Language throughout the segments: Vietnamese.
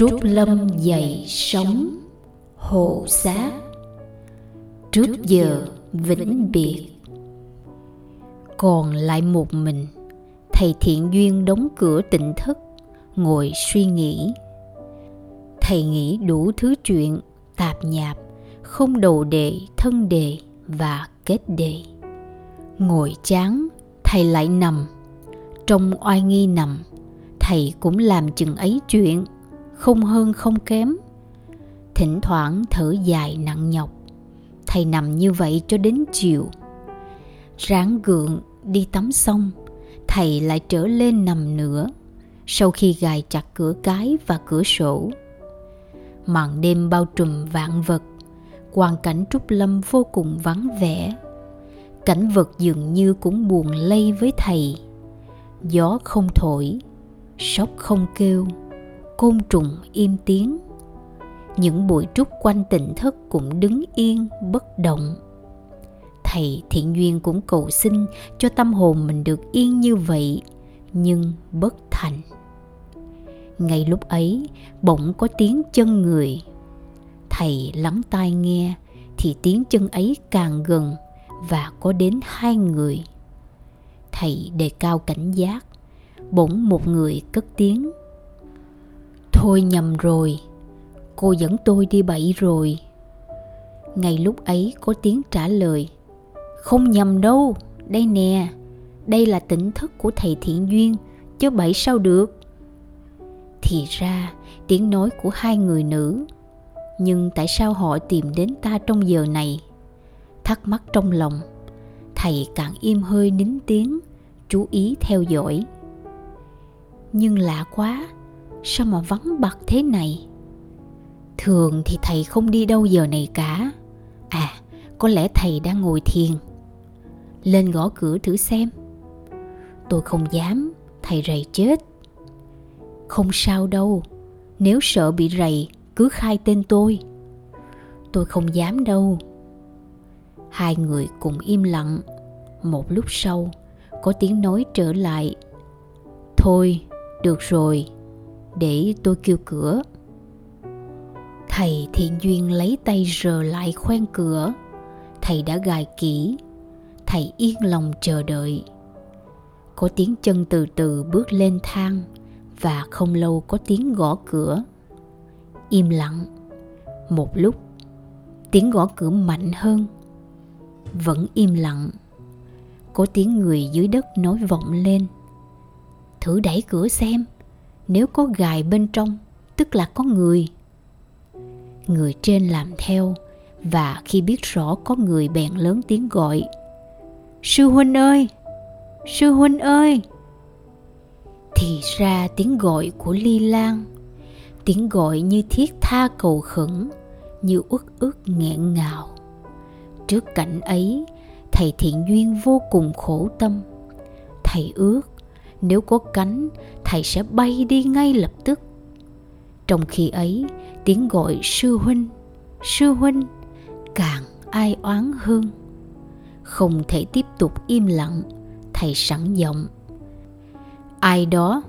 trúc lâm dậy sống, hộ xác. Trước giờ vĩnh biệt. Còn lại một mình, thầy thiện duyên đóng cửa tỉnh thức ngồi suy nghĩ. Thầy nghĩ đủ thứ chuyện, tạp nhạp, không đầu đề, thân đề và kết đề. Ngồi chán, thầy lại nằm. Trong oai nghi nằm, thầy cũng làm chừng ấy chuyện không hơn không kém. Thỉnh thoảng thở dài nặng nhọc. Thầy nằm như vậy cho đến chiều. Ráng gượng, đi tắm xong, thầy lại trở lên nằm nữa, sau khi gài chặt cửa cái và cửa sổ. Màn đêm bao trùm vạn vật, quang cảnh trúc lâm vô cùng vắng vẻ. Cảnh vật dường như cũng buồn lây với thầy. Gió không thổi, sóc không kêu côn trùng im tiếng. Những bụi trúc quanh tỉnh thất cũng đứng yên, bất động. Thầy thiện duyên cũng cầu xin cho tâm hồn mình được yên như vậy, nhưng bất thành. Ngay lúc ấy, bỗng có tiếng chân người. Thầy lắng tai nghe, thì tiếng chân ấy càng gần và có đến hai người. Thầy đề cao cảnh giác, bỗng một người cất tiếng thôi nhầm rồi, cô dẫn tôi đi bậy rồi. Ngay lúc ấy có tiếng trả lời, không nhầm đâu, đây nè, đây là tỉnh thức của thầy thiện duyên, chứ bậy sao được? Thì ra, tiếng nói của hai người nữ. Nhưng tại sao họ tìm đến ta trong giờ này? Thắc mắc trong lòng, thầy càng im hơi nín tiếng, chú ý theo dõi. Nhưng lạ quá sao mà vắng bặt thế này? Thường thì thầy không đi đâu giờ này cả. À có lẽ thầy đang ngồi thiền. Lên gõ cửa thử xem. Tôi không dám, thầy rầy chết. Không sao đâu, nếu sợ bị rầy, cứ khai tên tôi. Tôi không dám đâu. Hai người cùng im lặng. Một lúc sau, có tiếng nói trở lại. Thôi, được rồi để tôi kêu cửa. Thầy thiện duyên lấy tay rờ lại khoen cửa. Thầy đã gài kỹ. Thầy yên lòng chờ đợi. Có tiếng chân từ từ bước lên thang và không lâu có tiếng gõ cửa. Im lặng. Một lúc, tiếng gõ cửa mạnh hơn. Vẫn im lặng. Có tiếng người dưới đất nói vọng lên. Thử đẩy cửa xem nếu có gài bên trong, tức là có người. Người trên làm theo, và khi biết rõ có người bèn lớn tiếng gọi, sư huynh ơi! Sư huynh ơi! Thì ra tiếng gọi của ly lan, tiếng gọi như thiết tha cầu khẩn, như uất ức nghẹn ngào. Trước cảnh ấy, thầy thiện duyên vô cùng khổ tâm. Thầy ước nếu có cánh, thầy sẽ bay đi ngay lập tức. Trong khi ấy, tiếng gọi sư huynh sư huynh, càng ai oán hơn. Không thể tiếp tục im lặng, thầy sẵn giọng. Ai đó,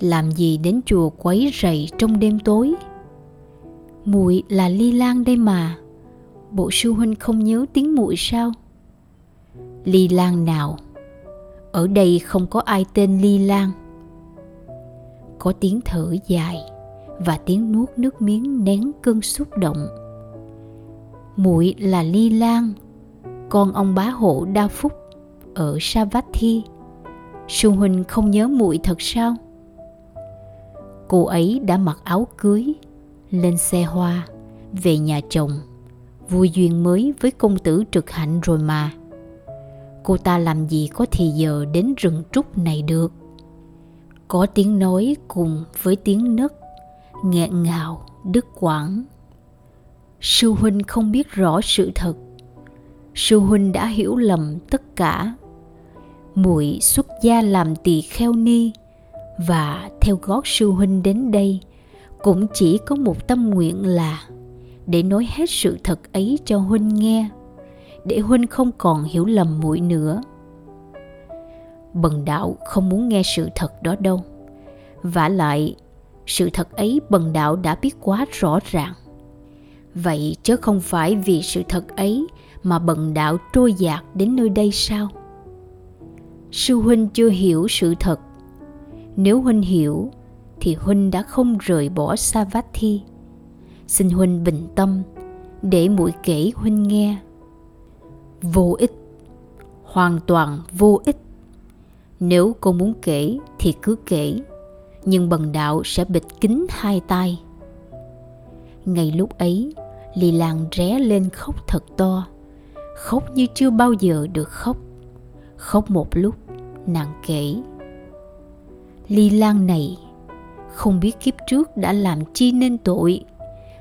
làm gì đến chùa quấy rầy trong đêm tối? Muội là ly lan đây mà, bộ sư huynh không nhớ tiếng muội sao? Ly lan nào? Ở đây không có ai tên ly lan có tiếng thở dài và tiếng nuốt nước miếng nén cơn xúc động muội là ly lan con ông bá hộ đa phúc ở Savatthi. Sư huynh không nhớ muội thật sao? Cô ấy đã mặc áo cưới, lên xe hoa, về nhà chồng, vui duyên mới với công tử trực hạnh rồi mà. Cô ta làm gì có thì giờ đến rừng trúc này được? Có tiếng nói cùng với tiếng nấc, nghẹn ngào, đứt quãng. Sư huynh không biết rõ sự thật. Sư huynh đã hiểu lầm tất cả muội xuất gia làm tỳ kheo ni và theo gót sư huynh đến đây cũng chỉ có một tâm nguyện là để nói hết sự thật ấy cho huynh nghe để huynh không còn hiểu lầm muội nữa. Bần đạo không muốn nghe sự thật đó đâu. Vả lại, sự thật ấy bần đạo đã biết quá rõ ràng. Vậy chớ không phải vì sự thật ấy mà bần đạo trôi dạt đến nơi đây sao? Sư huynh chưa hiểu sự thật. Nếu huynh hiểu, thì huynh đã không rời bỏ sa vát thi. Xin huynh bình tâm để mũi kể huynh nghe. Vô ích, hoàn toàn vô ích. Nếu cô muốn kể thì cứ kể, nhưng bần đạo sẽ bịt kín hai tay. Ngay lúc ấy, Lì Lan ré lên khóc thật to, khóc như chưa bao giờ được khóc. Khóc một lúc, nàng kể. Ly Lan này không biết kiếp trước đã làm chi nên tội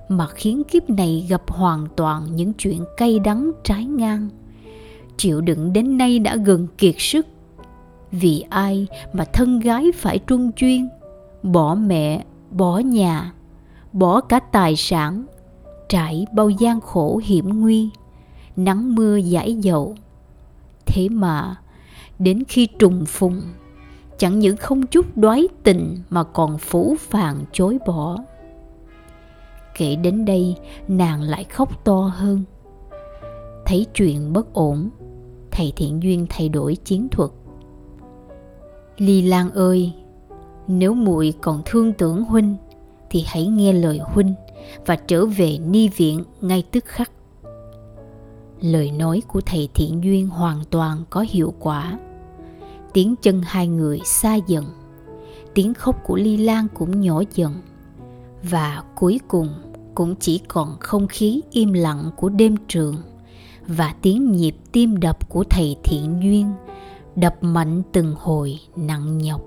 mà khiến kiếp này gặp hoàn toàn những chuyện cay đắng trái ngang chịu đựng đến nay đã gần kiệt sức. Vì ai mà thân gái phải trung chuyên? Bỏ mẹ, bỏ nhà, bỏ cả tài sản, trải bao gian khổ hiểm nguy, nắng mưa giải dầu thế mà, đến khi trùng phùng, chẳng những không chút đoái tình mà còn phủ phàng chối bỏ. Kể đến đây, nàng lại khóc to hơn. Thấy chuyện bất ổn thầy thiện duyên thay đổi chiến thuật. Ly lan ơi, nếu muội còn thương tưởng huynh, thì hãy nghe lời huynh và trở về ni viện ngay tức khắc. Lời nói của thầy thiện duyên hoàn toàn có hiệu quả. Tiếng chân hai người xa dần, tiếng khóc của ly lan cũng nhỏ dần, và cuối cùng cũng chỉ còn không khí im lặng của đêm trường và tiếng nhịp tim đập của thầy thiện duyên đập mạnh từng hồi nặng nhọc.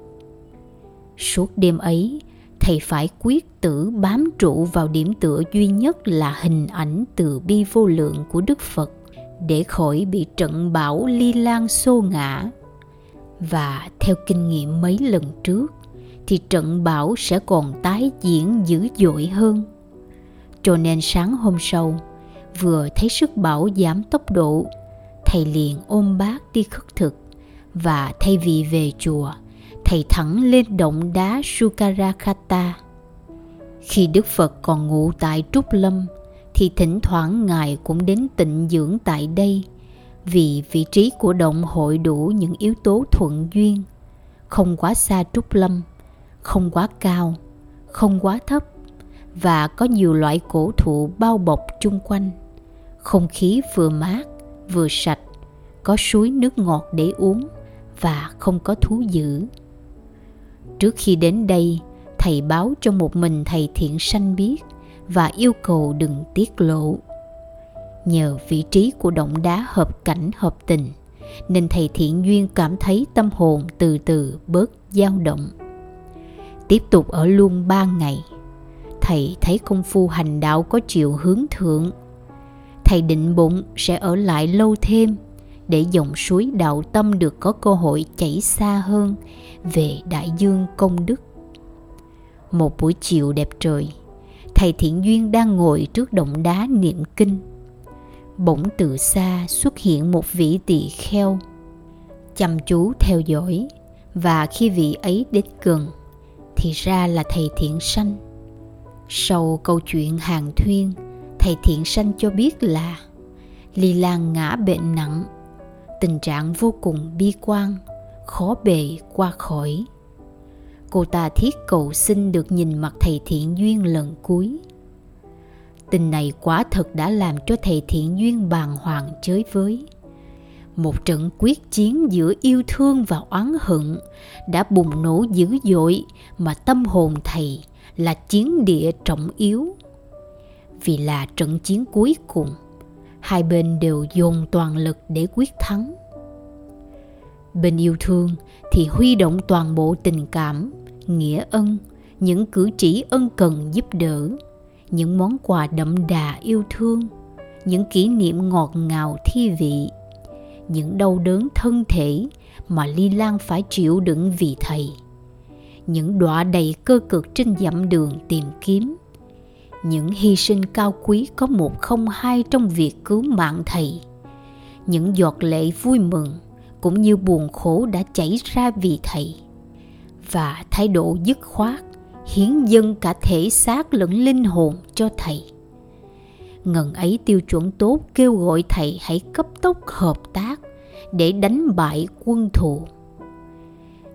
Suốt đêm ấy, thầy phải quyết tử bám trụ vào điểm tựa duy nhất là hình ảnh từ bi vô lượng của đức phật để khỏi bị trận bão ly lan xô ngã. Và theo kinh nghiệm mấy lần trước, thì trận bão sẽ còn tái diễn dữ dội hơn. Cho nên sáng hôm sau vừa thấy sức bão giảm tốc độ. Thầy liền ôm bác đi khất thực và thay vì về chùa, thầy thẳng lên động đá Sukarakata. Khi Đức Phật còn ngủ tại Trúc Lâm, thì thỉnh thoảng Ngài cũng đến tịnh dưỡng tại đây vì vị trí của động hội đủ những yếu tố thuận duyên. Không quá xa trúc lâm, không quá cao, không quá thấp và có nhiều loại cổ thụ bao bọc chung quanh không khí vừa mát, vừa sạch, có suối nước ngọt để uống và không có thú dữ. Trước khi đến đây, thầy báo cho một mình thầy thiện sanh biết và yêu cầu đừng tiết lộ. Nhờ vị trí của động đá hợp cảnh hợp tình, nên thầy thiện duyên cảm thấy tâm hồn từ từ bớt dao động. Tiếp tục ở luôn ba ngày, thầy thấy công phu hành đạo có chiều hướng thượng thầy định bụng sẽ ở lại lâu thêm để dòng suối đạo tâm được có cơ hội chảy xa hơn về đại dương công đức. Một buổi chiều đẹp trời, thầy thiện duyên đang ngồi trước động đá niệm kinh. Bỗng từ xa xuất hiện một vị tỳ kheo, chăm chú theo dõi, và khi vị ấy đến gần thì ra là thầy thiện sanh. Sau câu chuyện hàng thuyên thầy thiện sanh cho biết là ly lan ngã bệnh nặng, tình trạng vô cùng bi quan, khó bề qua khỏi cô ta thiết cầu xin được nhìn mặt thầy thiện duyên lần cuối Tình này quả thật đã làm cho thầy thiện duyên bàng hoàng chới với. Một trận quyết chiến giữa yêu thương và oán hận đã bùng nổ dữ dội mà tâm hồn thầy là chiến địa trọng yếu. Vì là trận chiến cuối cùng, hai bên đều dồn toàn lực để quyết thắng. Bên yêu thương thì huy động toàn bộ tình cảm, nghĩa ân, những cử chỉ ân cần giúp đỡ những món quà đậm đà yêu thương những kỷ niệm ngọt ngào thi vị những đau đớn thân thể mà ly lan phải chịu đựng vì thầy những đọa đầy cơ cực trên dặm đường tìm kiếm những hy sinh cao quý có một không hai trong việc cứu mạng thầy. Những giọt lệ vui mừng cũng như buồn khổ đã chảy ra vì thầy. Và thái độ dứt khoát hiến dâng cả thể xác lẫn linh hồn cho thầy. Ngần ấy tiêu chuẩn tốt kêu gọi thầy hãy cấp tốc hợp tác để đánh bại quân thù.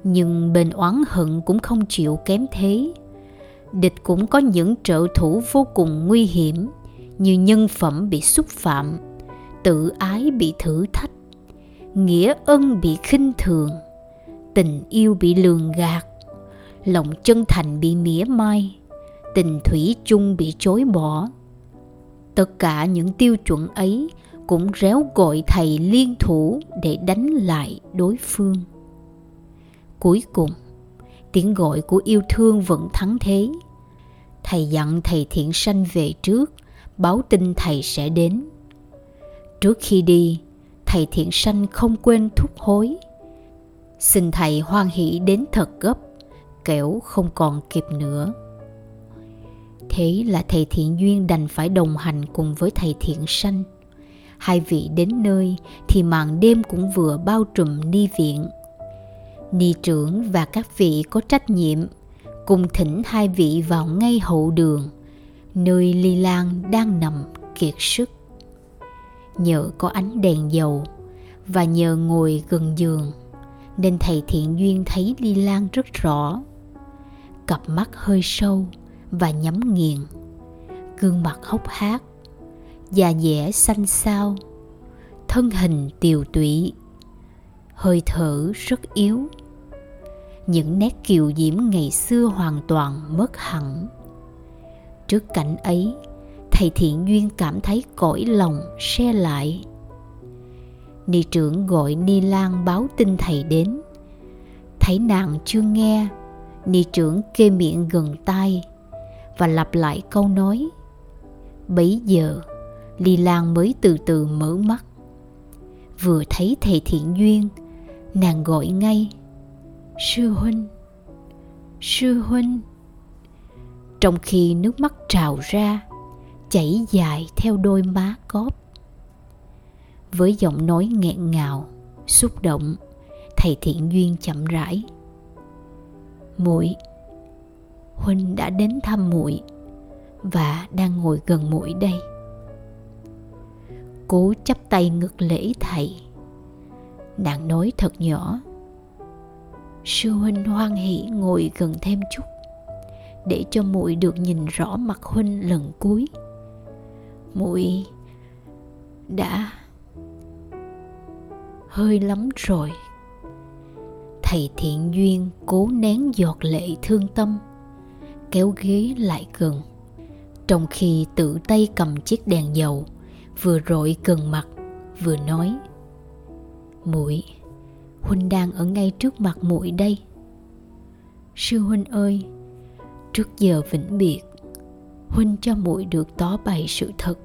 Nhưng bên oán hận cũng không chịu kém thế địch cũng có những trợ thủ vô cùng nguy hiểm, như nhân phẩm bị xúc phạm, tự ái bị thử thách, nghĩa ân bị khinh thường, tình yêu bị lường gạt, lòng chân thành bị mỉa mai, tình thủy chung bị chối bỏ. Tất cả những tiêu chuẩn ấy cũng réo gọi thầy liên thủ để đánh lại đối phương. Cuối cùng tiếng gọi của yêu thương vẫn thắng thế. Thầy dặn thầy thiện sanh về trước, báo tin thầy sẽ đến. Trước khi đi, thầy thiện sanh không quên thúc hối. Xin thầy hoan hỷ đến thật gấp, kẻo không còn kịp nữa. Thế là thầy thiện duyên đành phải đồng hành cùng với thầy thiện sanh. Hai vị đến nơi thì màn đêm cũng vừa bao trùm ni viện ni trưởng và các vị có trách nhiệm, cùng thỉnh hai vị vào ngay hậu đường, nơi ly lan đang nằm kiệt sức. Nhờ có ánh đèn dầu và nhờ ngồi gần giường, nên thầy thiện duyên thấy ly lan rất rõ. Cặp mắt hơi sâu và nhắm nghiền, gương mặt hốc hác, da dẻ xanh xao, thân hình tiều tụy, hơi thở rất yếu những nét kiều diễm ngày xưa hoàn toàn mất hẳn. Trước cảnh ấy, thầy thiện duyên cảm thấy cõi lòng xe lại. Ni trưởng gọi ni lan báo tin thầy đến. Thấy nàng chưa nghe, ni trưởng kê miệng gần tai và lặp lại câu nói. Bấy giờ ni lan mới từ từ mở mắt. Vừa thấy thầy thiện duyên, nàng gọi ngay sư huynh sư huynh. Trong khi nước mắt trào ra, chảy dài theo đôi má cóp. Với giọng nói nghẹn ngào, xúc động, thầy thiện duyên chậm rãi. Muội, huynh đã đến thăm muội và đang ngồi gần muội đây. Cố chắp tay ngực lễ thầy. Nàng nói thật nhỏ sư huynh hoan hỷ ngồi gần thêm chút, để cho muội được nhìn rõ mặt huynh lần cuối. Muội đã hơi lắm rồi. Thầy thiện duyên cố nén giọt lệ thương tâm, kéo ghế lại gần, trong khi tự tay cầm chiếc đèn dầu vừa rọi gần mặt, vừa nói, muội huynh đang ở ngay trước mặt muội đây. Sư huynh ơi, trước giờ vĩnh biệt huynh cho muội được tỏ bày sự thật,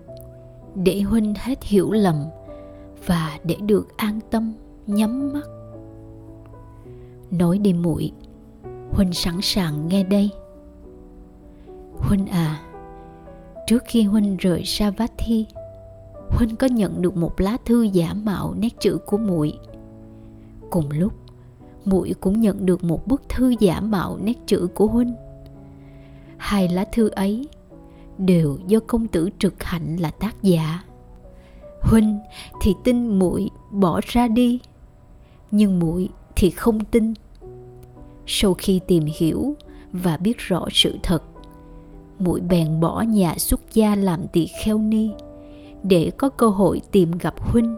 để huynh hết hiểu lầm và để được an tâm, nhắm mắt. Nói đi muội huynh sẵn sàng nghe đây. Huynh à trước khi huynh rời Savatthi huynh có nhận được một lá thư giả mạo nét chữ của muội cùng lúc muội cũng nhận được một bức thư giả mạo nét chữ của huynh hai lá thư ấy đều do công tử trực hạnh là tác giả. Huynh thì tin muội bỏ ra đi, nhưng muội thì không tin. Sau khi tìm hiểu và biết rõ sự thật muội bèn bỏ nhà xuất gia làm tỳ kheo ni để có cơ hội tìm gặp huynh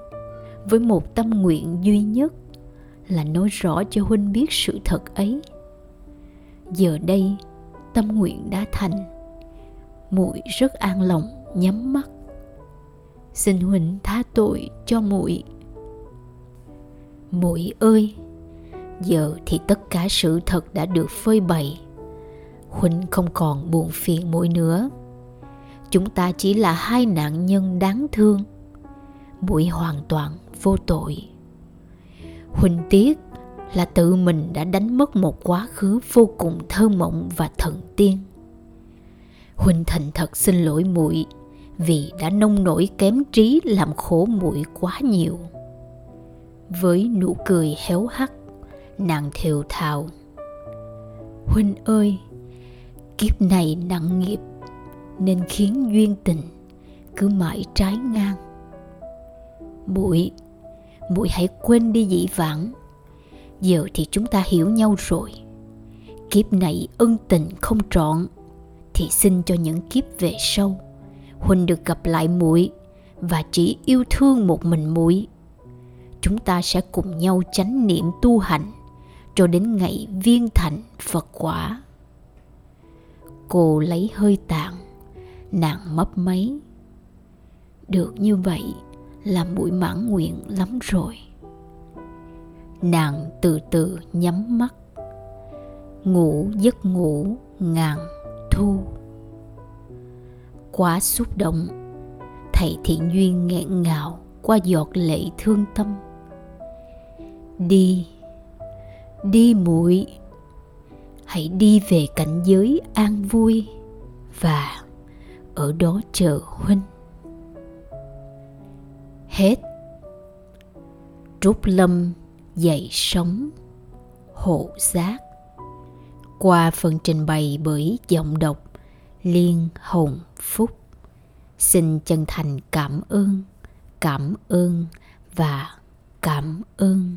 với một tâm nguyện duy nhất là nói rõ cho huynh biết sự thật ấy. Giờ đây, tâm nguyện đã thành. Muội rất an lòng nhắm mắt. Xin huynh tha tội cho muội. Muội ơi, giờ thì tất cả sự thật đã được phơi bày. Huynh không còn buồn phiền muội nữa. Chúng ta chỉ là hai nạn nhân đáng thương. Muội hoàn toàn vô tội. Huỳnh tiếc là tự mình đã đánh mất một quá khứ vô cùng thơ mộng và thần tiên. Huỳnh thành thật xin lỗi muội vì đã nông nổi kém trí làm khổ muội quá nhiều. Với nụ cười héo hắt, nàng thều thào huynh ơi, kiếp này nặng nghiệp nên khiến duyên tình cứ mãi trái ngang. Muội muội hãy quên đi dĩ vãng. Giờ thì chúng ta hiểu nhau rồi. Kiếp này ân tình không trọn, thì xin cho những kiếp về sau. Huynh được gặp lại muội và chỉ yêu thương một mình muội. Chúng ta sẽ cùng nhau chánh niệm tu hành cho đến ngày viên thành phật quả. Cô lấy hơi tàn, nàng mấp máy. Được như vậy là mũi mãn nguyện lắm rồi. Nàng từ từ nhắm mắt, ngủ giấc ngủ ngàn thu. Quá xúc động, thầy thiện duyên nghẹn ngào qua giọt lệ thương tâm. Đi đi muội, hãy đi về cảnh giới an vui và ở đó chờ huynh hết. Trúc lâm dậy sống hộ giác. Qua phần trình bày bởi giọng đọc liên hồng phúc. Xin chân thành cảm ơn cảm ơn và cảm ơn.